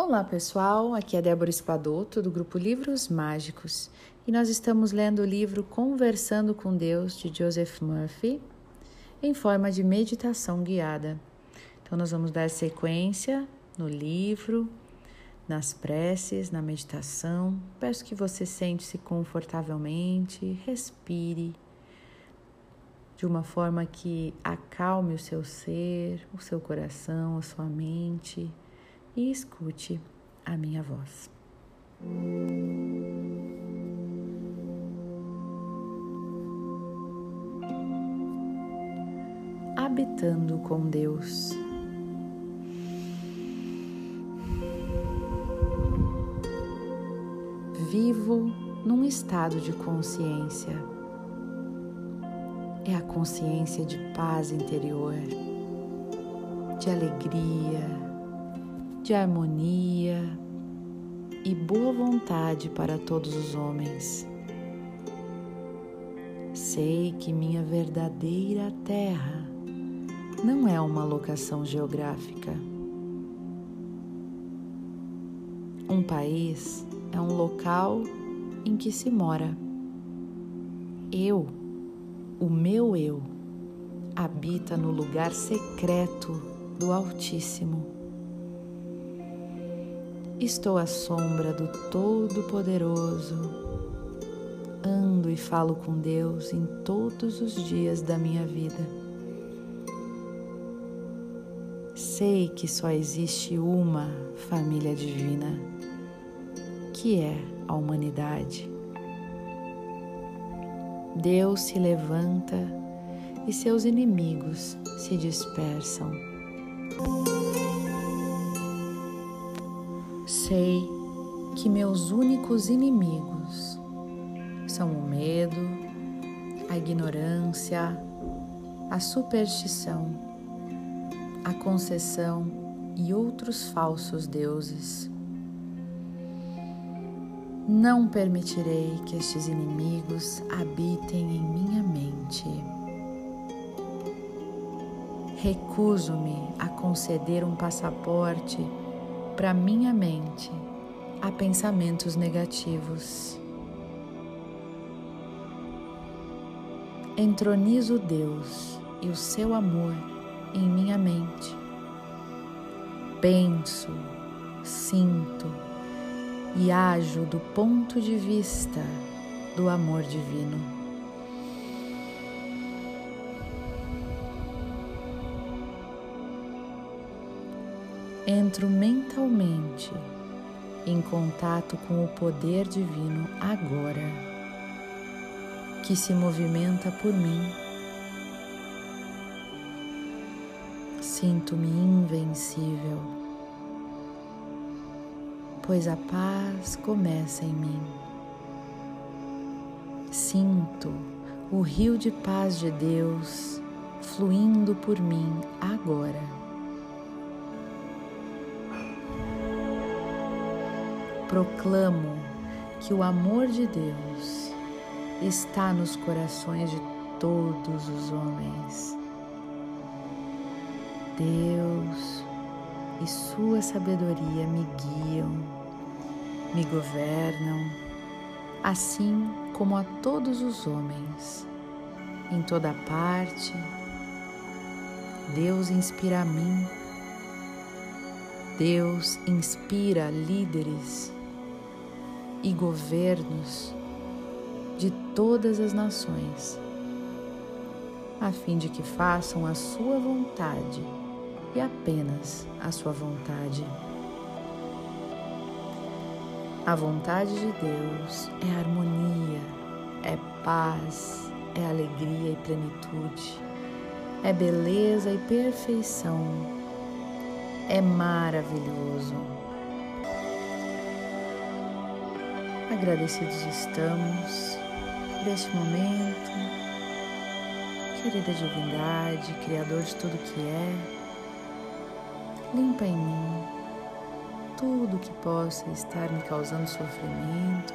Olá pessoal, aqui é Débora Espadoto do grupo Livros Mágicos e nós estamos lendo o livro Conversando com Deus de Joseph Murphy em forma de meditação guiada. Então nós vamos dar sequência no livro, nas preces, na meditação. Peço que você sente-se confortavelmente, respire de uma forma que acalme o seu ser, o seu coração, a sua mente e escute a minha voz. Habitando com Deus. Vivo num estado de consciência. É a consciência de paz interior, de alegria, de harmonia e boa vontade para todos os homens. Sei que minha verdadeira terra não é uma locação geográfica. Um país é um local em que se mora. Eu, o meu eu, habita no lugar secreto do Altíssimo Estou à sombra do Todo-Poderoso. Ando e falo com Deus em todos os dias da minha vida. Sei que só existe uma família divina, que é a humanidade. Deus se levanta e seus inimigos se dispersam. Sei que meus únicos inimigos são o medo, a ignorância, a superstição, a concessão e outros falsos deuses. Não permitirei que estes inimigos habitem em minha mente. Recuso-me a conceder um passaporte para minha mente a pensamentos negativos. Entronizo Deus e o seu amor em minha mente. Penso, sinto e ajo do ponto de vista do amor divino. Entro mentalmente em contato com o poder divino agora, que se movimenta por mim. Sinto-me invencível, pois a paz começa em mim. Sinto o rio de paz de Deus fluindo por mim agora. Proclamo que o amor de Deus está nos corações de todos os homens. Deus e Sua sabedoria me guiam, me governam, assim como a todos os homens, em toda parte. Deus inspira a mim. Deus inspira líderes e governos de todas as nações, a fim de que façam a sua vontade e apenas a sua vontade. A vontade de Deus é harmonia, é paz, é alegria e plenitude, é beleza e perfeição, é maravilhoso Agradecidos estamos por este momento, querida divindade, Criador de tudo que é, limpa em mim tudo que possa estar me causando sofrimento,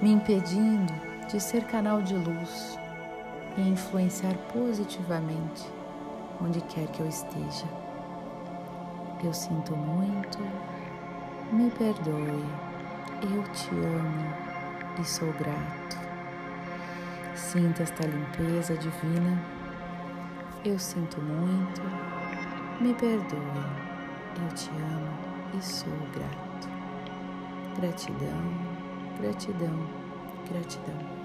me impedindo de ser canal de luz e influenciar positivamente onde quer que eu esteja. Eu sinto muito Me perdoe, eu te amo e sou grato. Sinta esta limpeza divina. Eu sinto muito, me perdoe, eu te amo e sou grato. Gratidão, gratidão, gratidão.